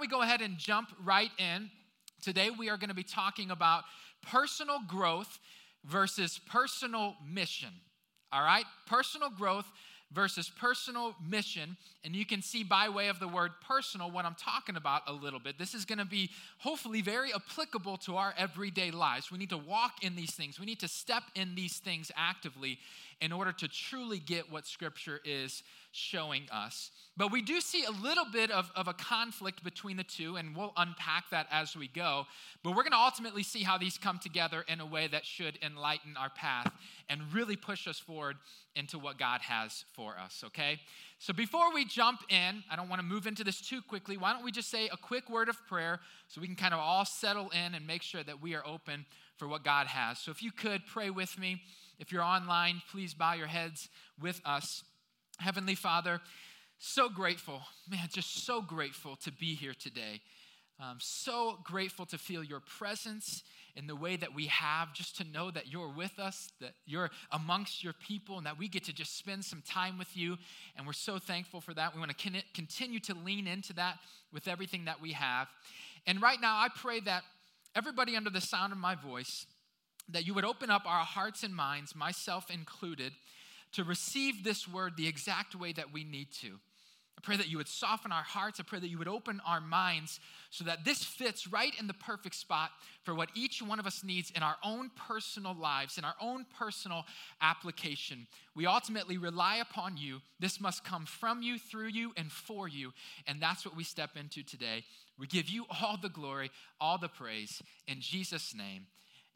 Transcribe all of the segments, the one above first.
don't we go ahead and jump right in? Today we are going to be talking about personal growth versus personal mission. All right? Personal growth versus personal mission. And you can see by way of the word personal what I'm talking about a little bit. This is going to be hopefully very applicable to our everyday lives. We need to walk in these things, we need to step in these things actively in order to truly get what Scripture is showing us. But we do see a little bit of, of a conflict between the two, and we'll unpack that as we go. But we're going to ultimately see how these come together in a way that should enlighten our path and really push us forward into what God has for us, okay? So before we jump in, I don't want to move into this too quickly. Why don't we just say a quick word of prayer so we can kind of all settle in and make sure that we are open for what God has. So if you could pray with me. If you're online, please bow your heads with us. Heavenly Father, so grateful, man, just so grateful to be here today. Um, so grateful to feel your presence in the way that we have, just to know that you're with us, that you're amongst your people, and that we get to just spend some time with you. And we're so thankful for that. We want to continue to lean into that with everything that we have. And right now, I pray that everybody under the sound of my voice, that you would open up our hearts and minds, myself included, to receive this word the exact way that we need to. I pray that you would soften our hearts. I pray that you would open our minds so that this fits right in the perfect spot for what each one of us needs in our own personal lives, in our own personal application. We ultimately rely upon you. This must come from you, through you, and for you. And that's what we step into today. We give you all the glory, all the praise. In Jesus' name,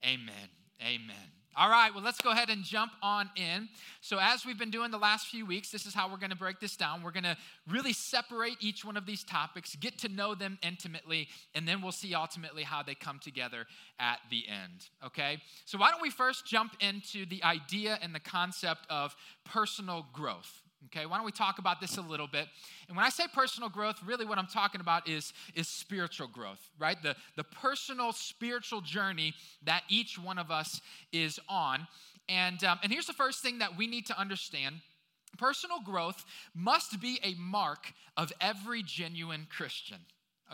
amen. Amen. All right, well, let's go ahead and jump on in. So, as we've been doing the last few weeks, this is how we're going to break this down. We're going to really separate each one of these topics, get to know them intimately, and then we'll see ultimately how they come together at the end. Okay? So, why don't we first jump into the idea and the concept of personal growth? Okay, why don't we talk about this a little bit? And when I say personal growth, really what I'm talking about is, is spiritual growth, right? The, the personal spiritual journey that each one of us is on. And, um, and here's the first thing that we need to understand personal growth must be a mark of every genuine Christian.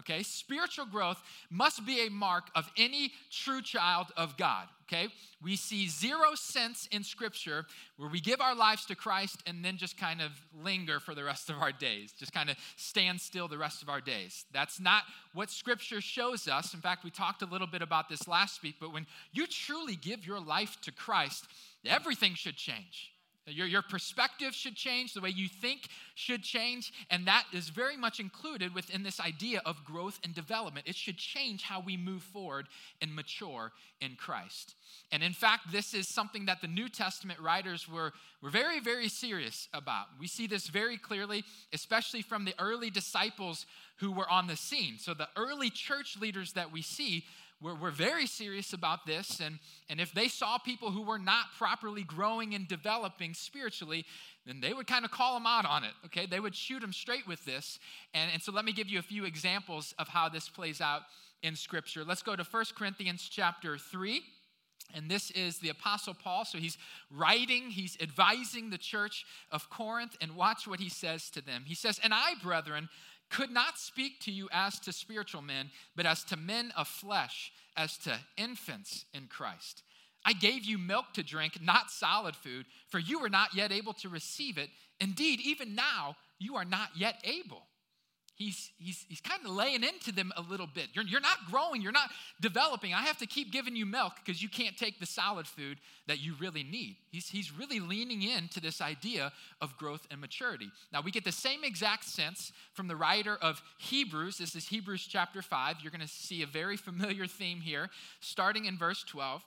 Okay, spiritual growth must be a mark of any true child of God. Okay, we see zero sense in Scripture where we give our lives to Christ and then just kind of linger for the rest of our days, just kind of stand still the rest of our days. That's not what Scripture shows us. In fact, we talked a little bit about this last week, but when you truly give your life to Christ, everything should change. Your, your perspective should change, the way you think should change, and that is very much included within this idea of growth and development. It should change how we move forward and mature in Christ. And in fact, this is something that the New Testament writers were, were very, very serious about. We see this very clearly, especially from the early disciples who were on the scene. So, the early church leaders that we see were, were very serious about this. And, and if they saw people who were not properly growing and developing spiritually, then they would kind of call them out on it, okay? They would shoot them straight with this. And, and so let me give you a few examples of how this plays out in Scripture. Let's go to 1 Corinthians chapter 3. And this is the Apostle Paul. So he's writing, he's advising the church of Corinth, and watch what he says to them. He says, And I, brethren, could not speak to you as to spiritual men, but as to men of flesh, as to infants in Christ. I gave you milk to drink, not solid food, for you were not yet able to receive it. Indeed, even now, you are not yet able he's, he's, he's kind of laying into them a little bit. You're, you're not growing, you're not developing. I have to keep giving you milk because you can't take the solid food that you really need. He's, he's really leaning into this idea of growth and maturity. Now, we get the same exact sense from the writer of Hebrews. This is Hebrews chapter 5. You're going to see a very familiar theme here, starting in verse 12.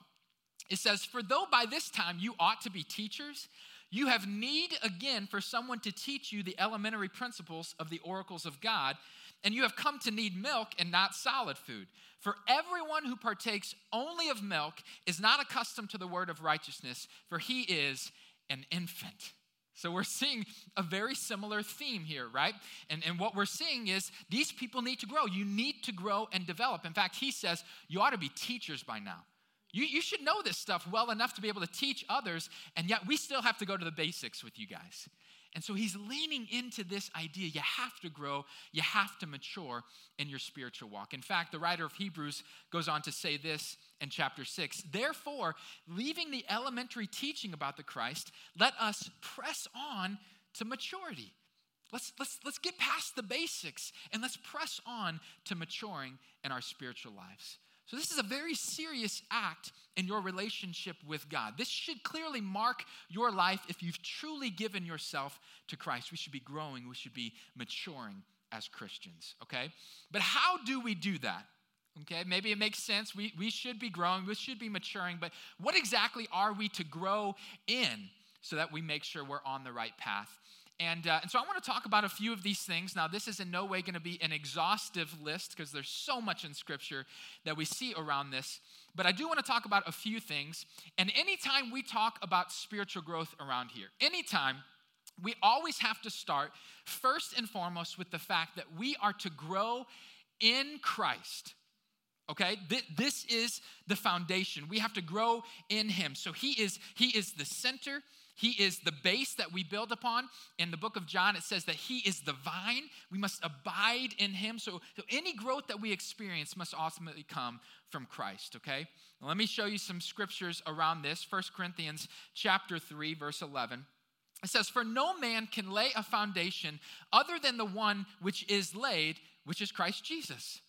It says, For though by this time you ought to be teachers, you have need again for someone to teach you the elementary principles of the oracles of God, and you have come to need milk and not solid food. For everyone who partakes only of milk is not accustomed to the word of righteousness, for he is an infant. So we're seeing a very similar theme here, right? And, and what we're seeing is these people need to grow. You need to grow and develop. In fact, he says you ought to be teachers by now. You, you should know this stuff well enough to be able to teach others, and yet we still have to go to the basics with you guys. And so he's leaning into this idea you have to grow, you have to mature in your spiritual walk. In fact, the writer of Hebrews goes on to say this in chapter 6 Therefore, leaving the elementary teaching about the Christ, let us press on to maturity. Let's, let's, let's get past the basics and let's press on to maturing in our spiritual lives. So, this is a very serious act in your relationship with God. This should clearly mark your life if you've truly given yourself to Christ. We should be growing, we should be maturing as Christians, okay? But how do we do that? Okay, maybe it makes sense. We, we should be growing, we should be maturing, but what exactly are we to grow in so that we make sure we're on the right path? And, uh, and so I want to talk about a few of these things. Now, this is in no way going to be an exhaustive list because there's so much in Scripture that we see around this. But I do want to talk about a few things. And anytime we talk about spiritual growth around here, anytime, we always have to start first and foremost with the fact that we are to grow in Christ. Okay? This is the foundation. We have to grow in Him. So He is, He is the center. He is the base that we build upon. In the book of John, it says that He is the vine. We must abide in Him. So, so any growth that we experience must ultimately come from Christ, okay? Now, let me show you some scriptures around this. 1 Corinthians chapter 3, verse 11. It says, For no man can lay a foundation other than the one which is laid, which is Christ Jesus.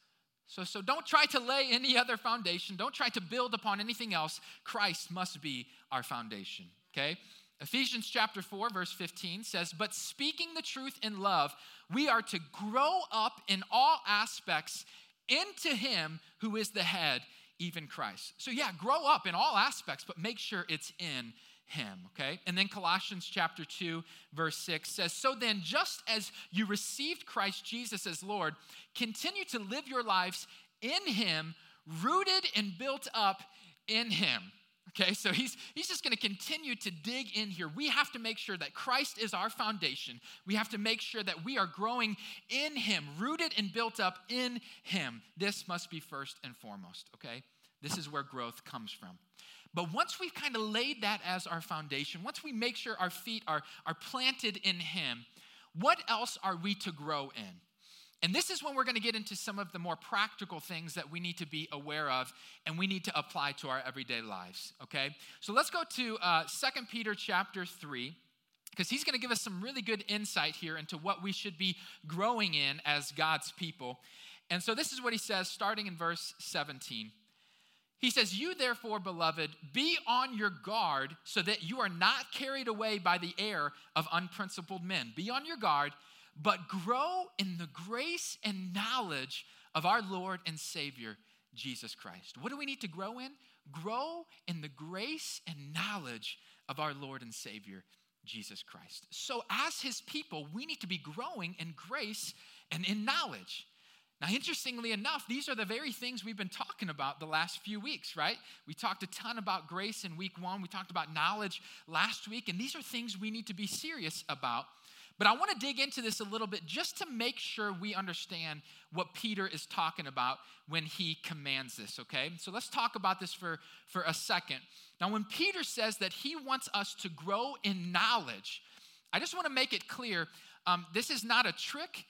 So, so don't try to lay any other foundation. Don't try to build upon anything else. Christ must be our foundation, okay? Ephesians chapter 4, verse 15 says, But speaking the truth in love, we are to grow up in all aspects into Him who is the head, even Christ. So, yeah, grow up in all aspects, but make sure it's in Him, okay? And then Colossians chapter 2, verse 6 says, So then, just as you received Christ Jesus as Lord, continue to live your lives in Him, rooted and built up in Him Okay, so he's, he's just going to continue to dig in here. We have to make sure that Christ is our foundation. We have to make sure that we are growing in him, rooted and built up in him. This must be first and foremost, okay? This is where growth comes from. But once we've kind of laid that as our foundation, once we make sure our feet are, are planted in him, what else are we to grow in? And this is when we're going to get into some of the more practical things that we need to be aware of and we need to apply to our everyday lives, okay? So let's go to uh, 2 Peter chapter 3 because he's going to give us some really good insight here into what we should be growing in as God's people. And so this is what he says starting in verse 17. He says, You therefore, beloved, be on your guard so that you are not carried away by the air of unprincipled men. Be on your guard but grow in the grace and knowledge of our Lord and Savior, Jesus Christ. What do we need to grow in? Grow in the grace and knowledge of our Lord and Savior, Jesus Christ. So, as His people, we need to be growing in grace and in knowledge. Now, interestingly enough, these are the very things we've been talking about the last few weeks, right? We talked a ton about grace in week one. We talked about knowledge last week, and these are things we need to be serious about but I want to dig into this a little bit just to make sure we understand what Peter is talking about when he commands this, okay? So let's talk about this for, for a second. Now, when Peter says that he wants us to grow in knowledge, I just want to make it clear um, this is not a trick.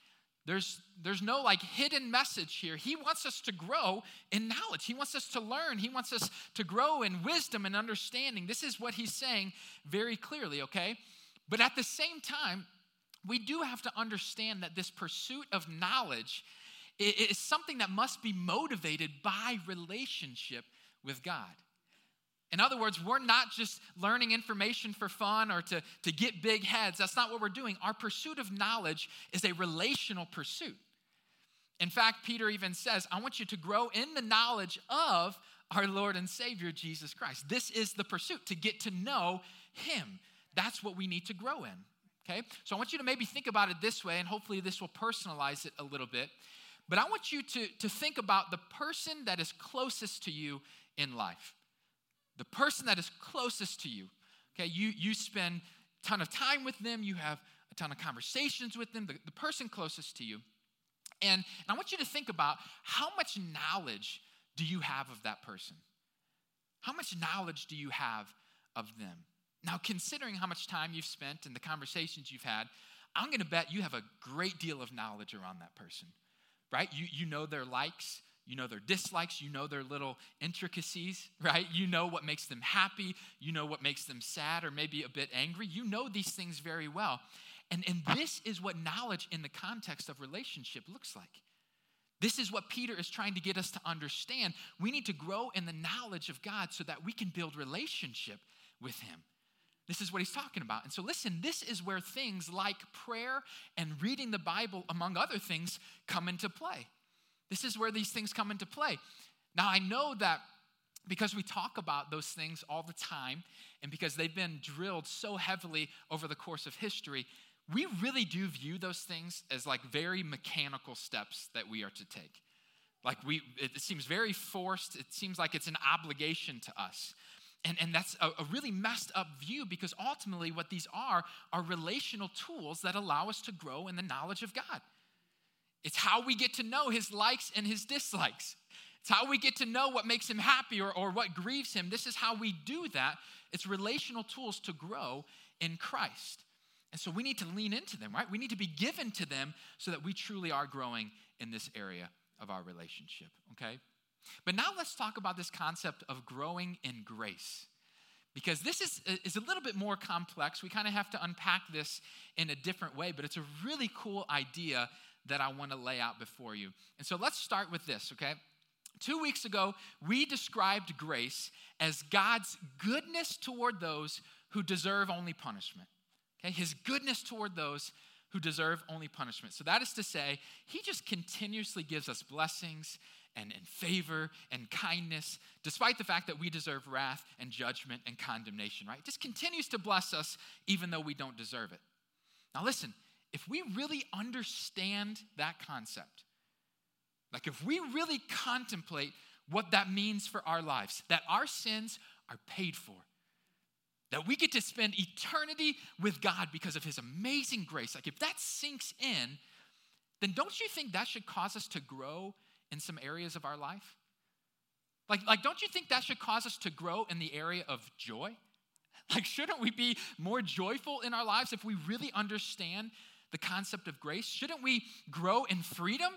There's, there's no like hidden message here. He wants us to grow in knowledge. He wants us to learn. He wants us to grow in wisdom and understanding. This is what he's saying very clearly, okay? But at the same time, we do have to understand that this pursuit of knowledge is something that must be motivated by relationship with God. In other words, we're not just learning information for fun or to, to get big heads. That's not what we're doing. Our pursuit of knowledge is a relational pursuit. In fact, Peter even says, I want you to grow in the knowledge of our Lord and Savior, Jesus Christ. This is the pursuit, to get to know Him. That's what we need to grow in. Okay? So I want you to maybe think about it this way, and hopefully this will personalize it a little bit. But I want you to, to think about the person that is closest to you in life. The person that is closest to you. Okay, you, you spend a ton of time with them, you have a ton of conversations with them, the, the person closest to you. And, and I want you to think about how much knowledge do you have of that person? How much knowledge do you have of them? Now, considering how much time you've spent and the conversations you've had, I'm going to bet you have a great deal of knowledge around that person, right? You, you know their likes, you know their dislikes, you know their little intricacies, right? You know what makes them happy, you know what makes them sad or maybe a bit angry. You know these things very well. And, and this is what knowledge in the context of relationship looks like. This is what Peter is trying to get us to understand. We need to grow in the knowledge of God so that we can build relationship with Him. This is what he's talking about. And so, listen, this is where things like prayer and reading the Bible, among other things, come into play. This is where these things come into play. Now, I know that because we talk about those things all the time, and because they've been drilled so heavily over the course of history, we really do view those things as like very mechanical steps that we are to take. Like we, it seems very forced. It seems like it's an obligation to us. And, and that's a, a really messed up view because ultimately, what these are are relational tools that allow us to grow in the knowledge of God. It's how we get to know his likes and his dislikes. It's how we get to know what makes him happy or, or what grieves him. This is how we do that. It's relational tools to grow in Christ. And so we need to lean into them, right? We need to be given to them so that we truly are growing in this area of our relationship, okay? But now let's talk about this concept of growing in grace. Because this is, is a little bit more complex. We kind of have to unpack this in a different way, but it's a really cool idea that I want to lay out before you. And so let's start with this, okay? Two weeks ago, we described grace as God's goodness toward those who deserve only punishment. Okay, his goodness toward those who deserve only punishment. So that is to say, he just continuously gives us blessings and, and favor and kindness, despite the fact that we deserve wrath and judgment and condemnation, right? Just continues to bless us even though we don't deserve it. Now, listen, if we really understand that concept, like if we really contemplate what that means for our lives, that our sins are paid for, that we get to spend eternity with God because of His amazing grace, like if that sinks in, then don't you think that should cause us to grow in some areas of our life? Like, like, don't you think that should cause us to grow in the area of joy? Like, shouldn't we be more joyful in our lives if we really understand the concept of grace? Shouldn't we grow in freedom?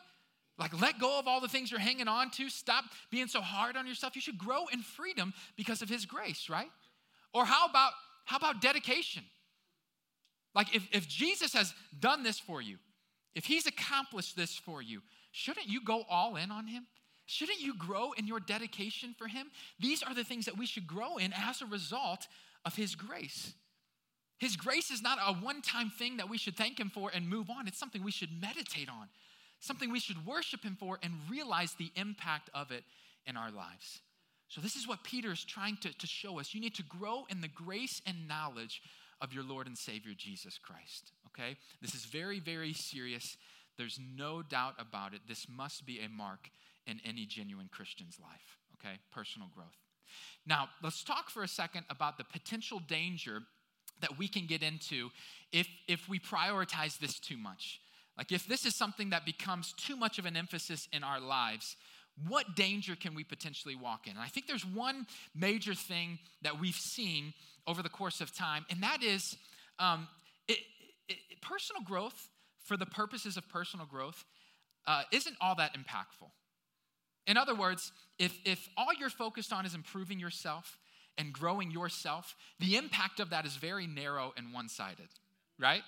Like, let go of all the things you're hanging on to. Stop being so hard on yourself. You should grow in freedom because of His grace, right? Or how about how about dedication? Like, if, if Jesus has done this for you, if He's accomplished this for you, shouldn't you go all in on Him? Shouldn't you grow in your dedication for Him? These are the things that we should grow in as a result of His grace. His grace is not a one time thing that we should thank Him for and move on. It's something we should meditate on, something we should worship Him for and realize the impact of it in our lives. So, this is what Peter is trying to, to show us. You need to grow in the grace and knowledge of your Lord and Savior Jesus Christ. Okay? This is very, very serious. There's no doubt about it. This must be a mark in any genuine Christian's life, okay? Personal growth. Now, let's talk for a second about the potential danger that we can get into if, if we prioritize this too much. Like, if this is something that becomes too much of an emphasis in our lives, what danger can we potentially walk in? And I think there's one major thing that we've seen over the course of time, and that is um, it, it, personal growth for the purposes of personal growth uh, isn't all that impactful. In other words, if, if all you're focused on is improving yourself and growing yourself, the impact of that is very narrow and one sided, right?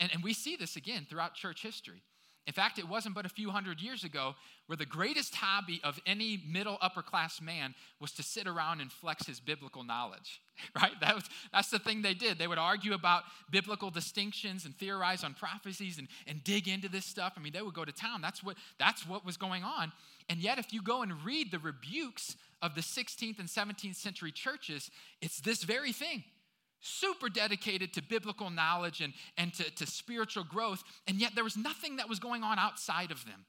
And, and we see this again throughout church history. In fact, it wasn't but a few hundred years ago where the greatest hobby of any middle upper class man was to sit around and flex his biblical knowledge, right? That was, that's the thing they did. They would argue about biblical distinctions and theorize on prophecies and, and dig into this stuff. I mean, they would go to town. That's what, that's what was going on. And yet, if you go and read the rebukes of the 16th and 17th century churches, it's this very thing super dedicated to biblical knowledge and, and to, to spiritual growth, and yet there was nothing that was going on outside of them.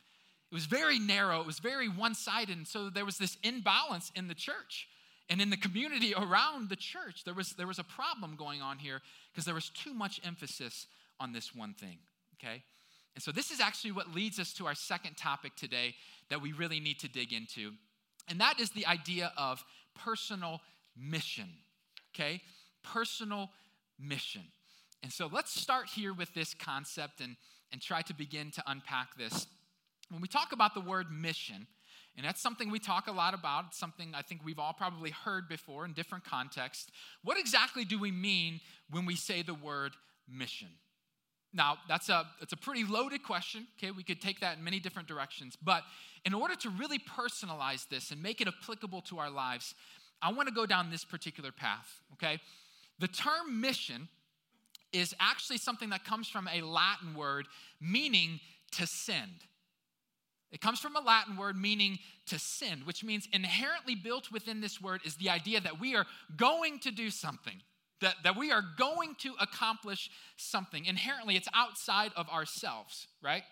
It was very narrow, it was very one sided, and so there was this imbalance in the church and in the community around the church. There was, there was a problem going on here because there was too much emphasis on this one thing, okay? And so this is actually what leads us to our second topic today that we really need to dig into, and that is the idea of personal mission, okay? Personal mission. And so let's start here with this concept and, and try to begin to unpack this. When we talk about the word mission, and that's something we talk a lot about. It's something I think we've all probably heard before in different contexts. What exactly do we mean when we say the word mission? Now, that's a, it's a pretty loaded question, okay? We could take that in many different directions. But in order to really personalize this and make it applicable to our lives, I want to go down this particular path, okay? The term mission is actually something that comes from a Latin word meaning to send. It comes from a Latin word meaning to send, which means inherently built within this word is the idea that we are going to do something, that, that we are going to accomplish something. Inherently, it's outside of ourselves, right?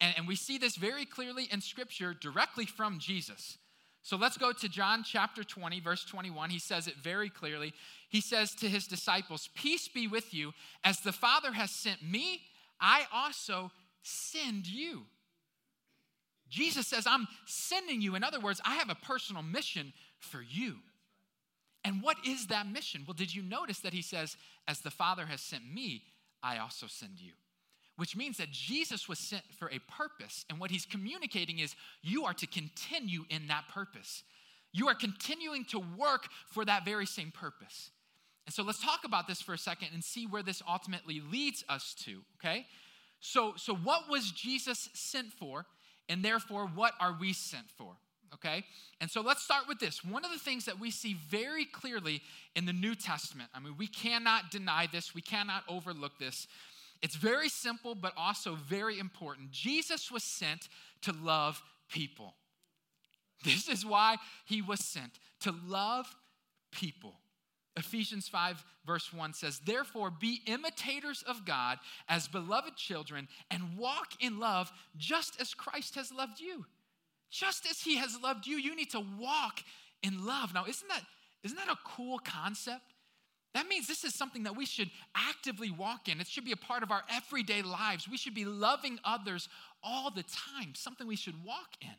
And, and we see this very clearly in Scripture directly from Jesus. So let's go to John chapter 20, verse 21. He says it very clearly. He says to his disciples, Peace be with you. As the Father has sent me, I also send you. Jesus says, I'm sending you. In other words, I have a personal mission for you. And what is that mission? Well, did you notice that he says, As the Father has sent me, I also send you? Which means that Jesus was sent for a purpose. And what he's communicating is, you are to continue in that purpose. You are continuing to work for that very same purpose. And so let's talk about this for a second and see where this ultimately leads us to, okay? So, so what was Jesus sent for? And therefore, what are we sent for? Okay? And so let's start with this. One of the things that we see very clearly in the New Testament, I mean, we cannot deny this, we cannot overlook this. It's very simple, but also very important. Jesus was sent to love people. This is why he was sent to love people. Ephesians 5, verse 1 says, Therefore, be imitators of God as beloved children and walk in love just as Christ has loved you. Just as he has loved you, you need to walk in love. Now, isn't that, isn't that a cool concept? That means this is something that we should actively walk in. It should be a part of our everyday lives. We should be loving others all the time, something we should walk in.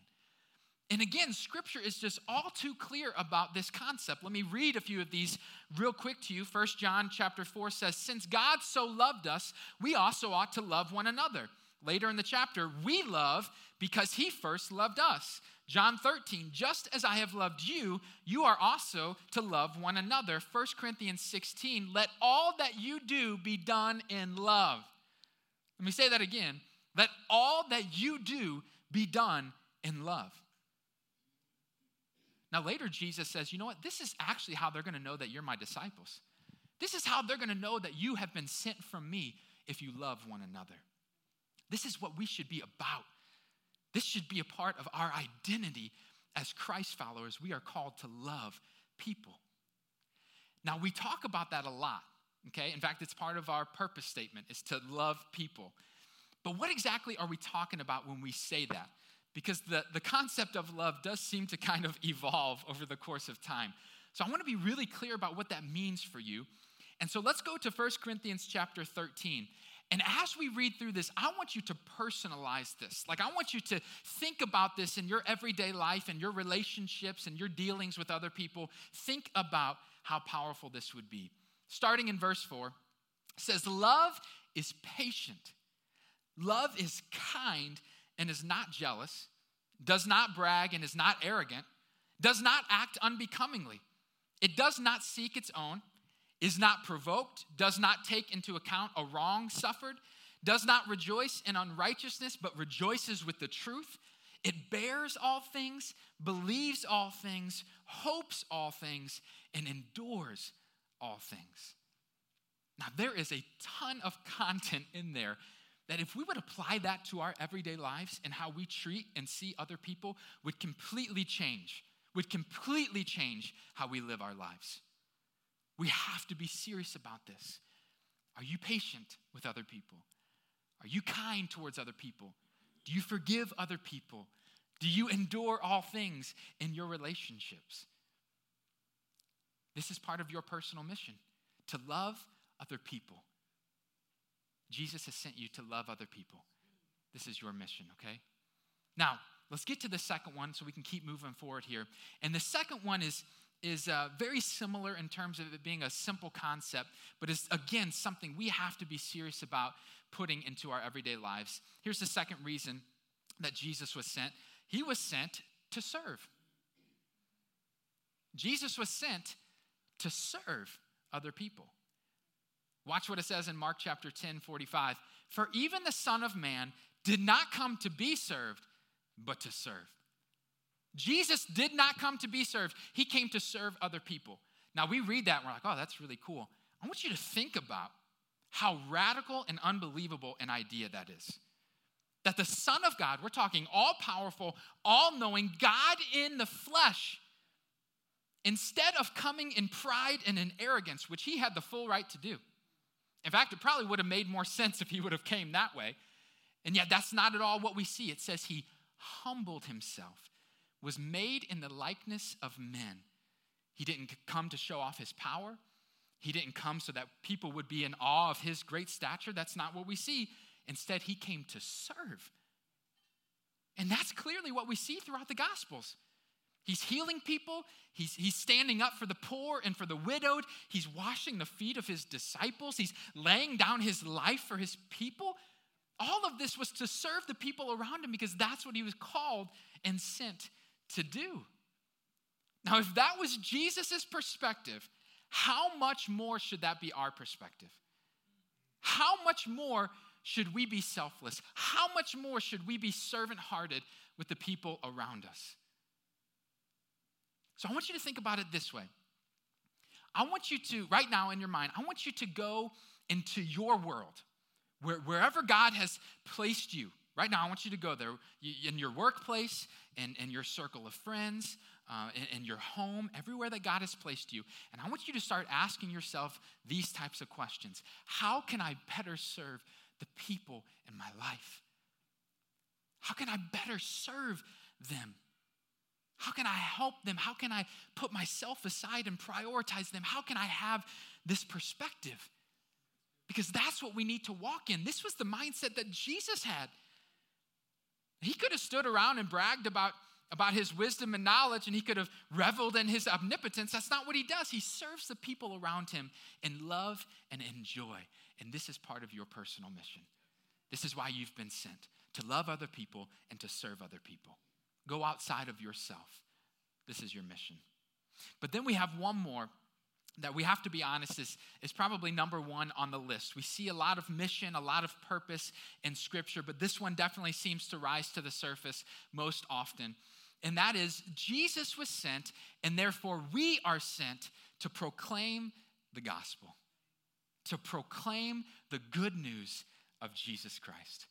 And again, scripture is just all too clear about this concept. Let me read a few of these real quick to you. First John chapter 4 says, "Since God so loved us, we also ought to love one another." Later in the chapter, we love because he first loved us. John 13, just as I have loved you, you are also to love one another. 1 Corinthians 16, let all that you do be done in love. Let me say that again. Let all that you do be done in love. Now, later, Jesus says, you know what? This is actually how they're going to know that you're my disciples. This is how they're going to know that you have been sent from me if you love one another. This is what we should be about. This should be a part of our identity as Christ followers. We are called to love people. Now, we talk about that a lot, okay? In fact, it's part of our purpose statement is to love people. But what exactly are we talking about when we say that? because the, the concept of love does seem to kind of evolve over the course of time. So I want to be really clear about what that means for you. And so let's go to 1 Corinthians chapter 13. And as we read through this, I want you to personalize this. Like, I want you to think about this in your everyday life and your relationships and your dealings with other people. Think about how powerful this would be. Starting in verse 4, says, Love is patient, love is kind and is not jealous, does not brag and is not arrogant, does not act unbecomingly. It does not seek its own, is not provoked, does not take into account a wrong suffered, does not rejoice in unrighteousness, but rejoices with the truth. It bears all things, believes all things, hopes all things, and endures all things. Now, there is a ton of content in there that if we would apply that to our everyday lives and how we treat and see other people would completely change, would completely change how we live our lives. We have to be serious about this. Are you patient with other people? Are you kind towards other people? Do you forgive other people? Do you endure all things in your relationships? This is part of your personal mission to love other people Jesus has sent you to love other people. This is your mission, okay? Now, let's get to the second one so we can keep moving forward here. And the second one is, is uh, very similar in terms of it being a simple concept, but is again something we have to be serious about putting into our everyday lives. Here's the second reason that Jesus was sent He was sent to serve. Jesus was sent to serve other people. Watch what it says in Mark chapter 10, 45. For even the Son of Man did not come to be served, but to serve. Jesus did not come to be served, he came to serve other people. Now we read that and we're like, oh, that's really cool. I want you to think about how radical and unbelievable an idea that is. That the Son of God, we're talking all powerful, all knowing, God in the flesh, instead of coming in pride and in arrogance, which he had the full right to do. In fact, it probably would have made more sense if he would have came that way. And yet, that's not at all what we see. It says he humbled himself, was made in the likeness of men. He didn't come to show off his power. He didn't come so that people would be in awe of his great stature. That's not what we see. Instead, he came to serve. And that's clearly what we see throughout the Gospels. He's healing people. He's, he's standing up for the poor and for the widowed. He's washing the feet of his disciples. He's laying down his life for his people. All of this was to serve the people around him because that's what he was called and sent to do. Now, if that was Jesus' perspective, how much more should that be our perspective? How much more should we be selfless? How much more should we be servant hearted with the people around us? So I want you to think about it this way. I want you to, right now in your mind, I want you to go into your world, where, wherever God has placed you. Right now, I want you to go there in your workplace, and in your circle of friends, uh, in, in your home, everywhere that God has placed you. And I want you to start asking yourself these types of questions How can I better serve the people in my life? How can I better serve them? How can I help them? How can I put myself aside and prioritize them? How can I have this perspective? Because that's what we need to walk in. This was the mindset that Jesus had. He could have stood around and bragged about, about his wisdom and knowledge, and he could have reveled in his omnipotence. That's not what he does. He serves the people around him in love and in joy. And this is part of your personal mission. This is why you've been sent to love other people and to serve other people. Go outside of yourself. This is your mission. But then we have one more that we have to be honest is, is probably number one on the list. We see a lot of mission, a lot of purpose in Scripture, but this one definitely seems to rise to the surface most often. And that is Jesus was sent, and therefore we are sent to proclaim the gospel, to proclaim the good news of Jesus Christ.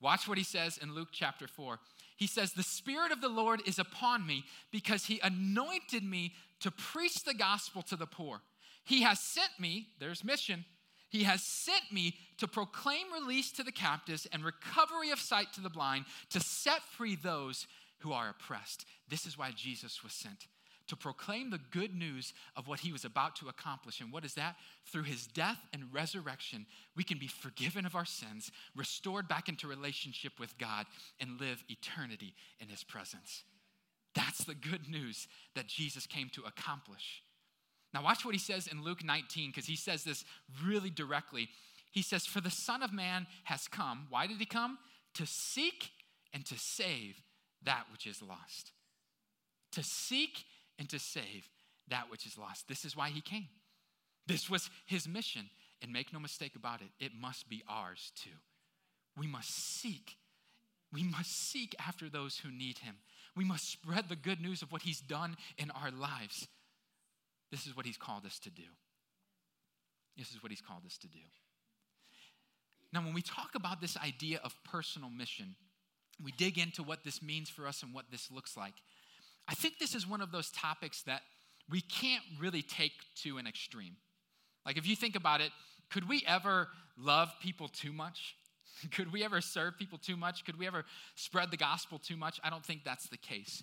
Watch what he says in Luke chapter 4. He says, The Spirit of the Lord is upon me because he anointed me to preach the gospel to the poor. He has sent me, there's mission, he has sent me to proclaim release to the captives and recovery of sight to the blind, to set free those who are oppressed. This is why Jesus was sent to proclaim the good news of what he was about to accomplish. And what is that? Through his death and resurrection, we can be forgiven of our sins, restored back into relationship with God, and live eternity in his presence. That's the good news that Jesus came to accomplish. Now, watch what he says in Luke 19, because he says this really directly. He says, For the Son of Man has come. Why did he come? To seek and to save that which is lost. To seek and to save that which is lost. This is why he came. This was his mission. And make no mistake about it, it must be ours too. We must seek. We must seek after those who need him. We must spread the good news of what he's done in our lives. This is what he's called us to do. This is what he's called us to do. Now, when we talk about this idea of personal mission, we dig into what this means for us and what this looks like. I think this is one of those topics that we can't really take to an extreme. Like, if you think about it, could we ever love people too much? Could we ever serve people too much? Could we ever spread the gospel too much? I don't think that's the case.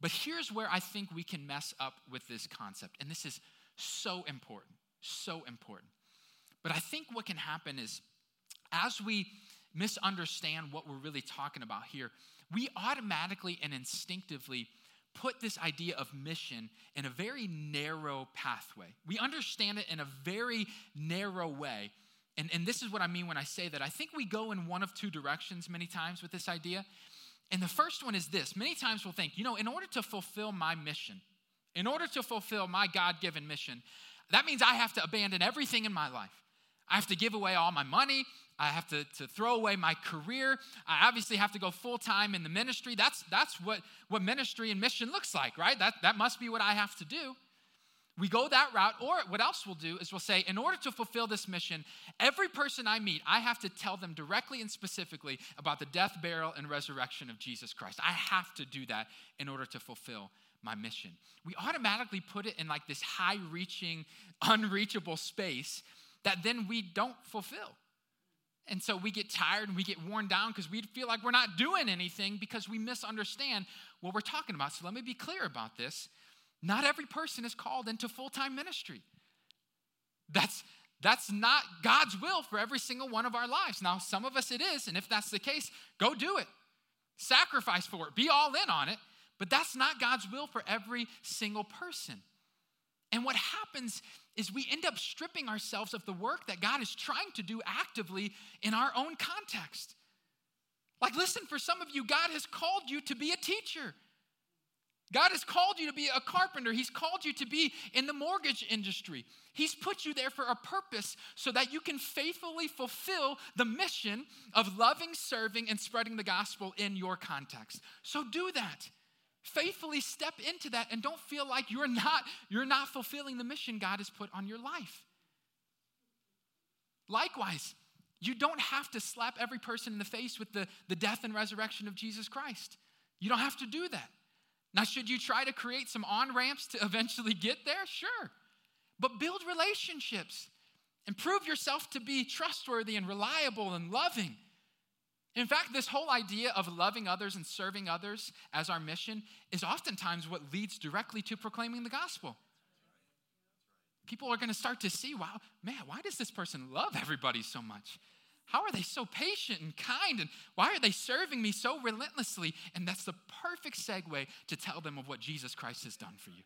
But here's where I think we can mess up with this concept. And this is so important, so important. But I think what can happen is as we misunderstand what we're really talking about here, we automatically and instinctively put this idea of mission in a very narrow pathway. We understand it in a very narrow way. And, and this is what I mean when I say that. I think we go in one of two directions many times with this idea. And the first one is this many times we'll think, you know, in order to fulfill my mission, in order to fulfill my God given mission, that means I have to abandon everything in my life. I have to give away all my money. I have to, to throw away my career. I obviously have to go full time in the ministry. That's, that's what, what ministry and mission looks like, right? That, that must be what I have to do. We go that route, or what else we'll do is we'll say, in order to fulfill this mission, every person I meet, I have to tell them directly and specifically about the death, burial, and resurrection of Jesus Christ. I have to do that in order to fulfill my mission. We automatically put it in like this high reaching, unreachable space that then we don't fulfill. And so we get tired and we get worn down because we feel like we're not doing anything because we misunderstand what we're talking about. So let me be clear about this. Not every person is called into full time ministry. That's, that's not God's will for every single one of our lives. Now, some of us it is, and if that's the case, go do it. Sacrifice for it, be all in on it, but that's not God's will for every single person. And what happens is we end up stripping ourselves of the work that God is trying to do actively in our own context. Like, listen, for some of you, God has called you to be a teacher. God has called you to be a carpenter. He's called you to be in the mortgage industry. He's put you there for a purpose so that you can faithfully fulfill the mission of loving, serving, and spreading the gospel in your context. So do that. Faithfully step into that and don't feel like you're not you're not fulfilling the mission God has put on your life. Likewise, you don't have to slap every person in the face with the, the death and resurrection of Jesus Christ. You don't have to do that. Now, should you try to create some on ramps to eventually get there? Sure. But build relationships and prove yourself to be trustworthy and reliable and loving. In fact, this whole idea of loving others and serving others as our mission is oftentimes what leads directly to proclaiming the gospel. People are going to start to see, wow, man, why does this person love everybody so much? How are they so patient and kind? And why are they serving me so relentlessly? And that's the perfect segue to tell them of what Jesus Christ has done for you.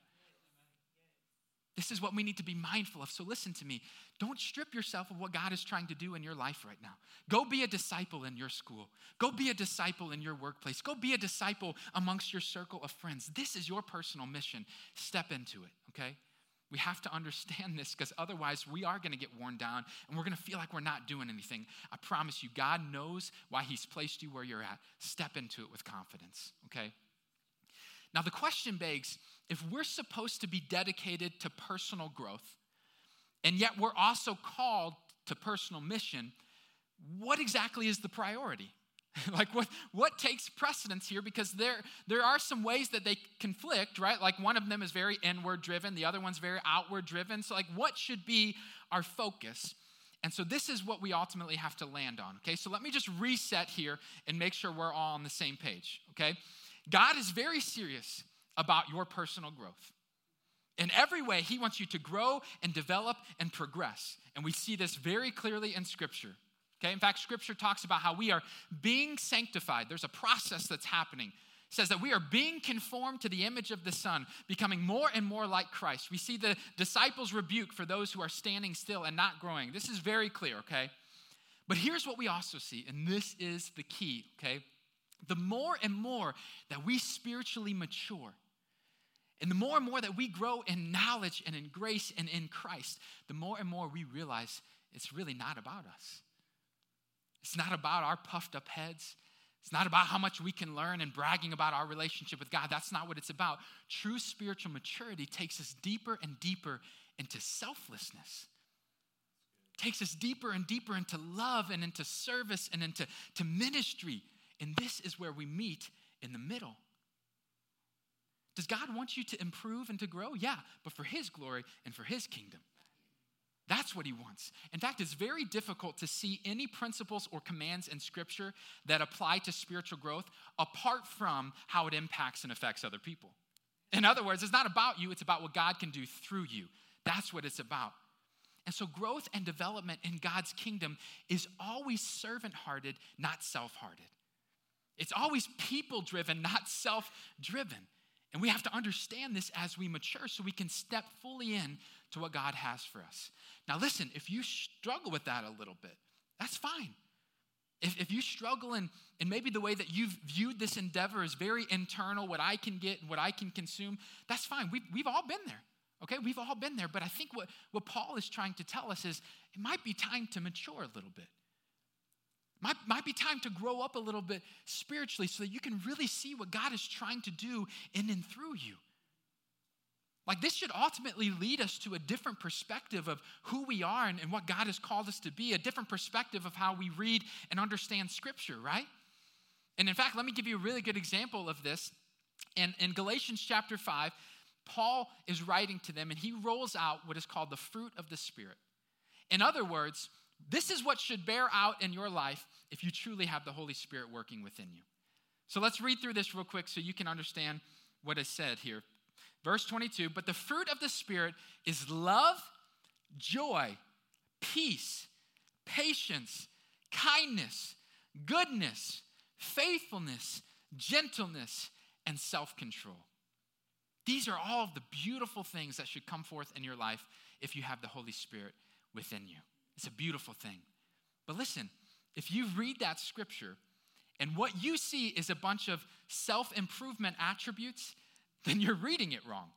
This is what we need to be mindful of. So listen to me. Don't strip yourself of what God is trying to do in your life right now. Go be a disciple in your school. Go be a disciple in your workplace. Go be a disciple amongst your circle of friends. This is your personal mission. Step into it, okay? We have to understand this because otherwise we are going to get worn down and we're going to feel like we're not doing anything. I promise you, God knows why He's placed you where you're at. Step into it with confidence, okay? Now, the question begs if we're supposed to be dedicated to personal growth, and yet we're also called to personal mission, what exactly is the priority? like what what takes precedence here? Because there there are some ways that they conflict right? Like one of them is very inward driven the other one's very outward driven. So like what should be our focus? And so this is what we ultimately have to land on okay? So let me just reset here and make sure we're all on the same page okay? God is very serious about your personal growth. In every way he wants you to grow and develop and progress. And we see this very clearly in scripture Okay, in fact, scripture talks about how we are being sanctified. There's a process that's happening. It says that we are being conformed to the image of the Son, becoming more and more like Christ. We see the disciples' rebuke for those who are standing still and not growing. This is very clear, okay? But here's what we also see, and this is the key, okay? The more and more that we spiritually mature, and the more and more that we grow in knowledge and in grace and in Christ, the more and more we realize it's really not about us. It's not about our puffed up heads. It's not about how much we can learn and bragging about our relationship with God. That's not what it's about. True spiritual maturity takes us deeper and deeper into selflessness. Takes us deeper and deeper into love and into service and into to ministry. And this is where we meet in the middle. Does God want you to improve and to grow? Yeah, but for His glory and for His kingdom. That's what he wants. In fact, it's very difficult to see any principles or commands in Scripture that apply to spiritual growth apart from how it impacts and affects other people. In other words, it's not about you, it's about what God can do through you. That's what it's about. And so, growth and development in God's kingdom is always servant hearted, not self hearted. It's always people driven, not self driven. And we have to understand this as we mature so we can step fully in to what God has for us. Now, listen, if you struggle with that a little bit, that's fine. If, if you struggle in, in maybe the way that you've viewed this endeavor is very internal, what I can get and what I can consume, that's fine. We've, we've all been there. Okay, we've all been there, but I think what, what Paul is trying to tell us is it might be time to mature a little bit. Might, might be time to grow up a little bit spiritually so that you can really see what God is trying to do in and through you. Like, this should ultimately lead us to a different perspective of who we are and, and what God has called us to be, a different perspective of how we read and understand Scripture, right? And in fact, let me give you a really good example of this. In, in Galatians chapter 5, Paul is writing to them and he rolls out what is called the fruit of the Spirit. In other words, this is what should bear out in your life if you truly have the Holy Spirit working within you. So let's read through this real quick so you can understand what is said here. Verse 22 But the fruit of the Spirit is love, joy, peace, patience, kindness, goodness, faithfulness, gentleness, and self control. These are all of the beautiful things that should come forth in your life if you have the Holy Spirit within you. It's a beautiful thing. But listen, if you read that scripture and what you see is a bunch of self improvement attributes, then you're reading it wrong.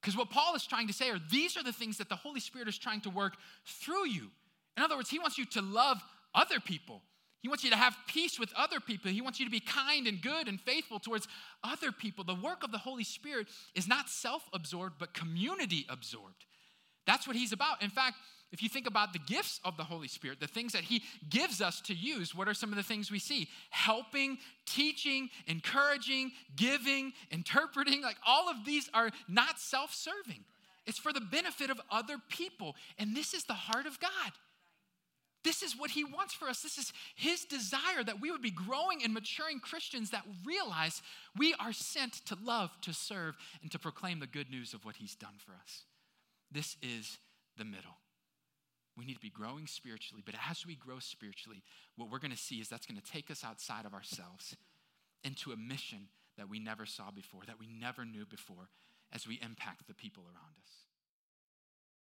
Because what Paul is trying to say are these are the things that the Holy Spirit is trying to work through you. In other words, he wants you to love other people. He wants you to have peace with other people. He wants you to be kind and good and faithful towards other people. The work of the Holy Spirit is not self absorbed, but community absorbed. That's what he's about. In fact, if you think about the gifts of the Holy Spirit, the things that He gives us to use, what are some of the things we see? Helping, teaching, encouraging, giving, interpreting. Like all of these are not self serving, it's for the benefit of other people. And this is the heart of God. This is what He wants for us. This is His desire that we would be growing and maturing Christians that realize we are sent to love, to serve, and to proclaim the good news of what He's done for us. This is the middle. We need to be growing spiritually, but as we grow spiritually, what we're going to see is that's going to take us outside of ourselves into a mission that we never saw before, that we never knew before, as we impact the people around us.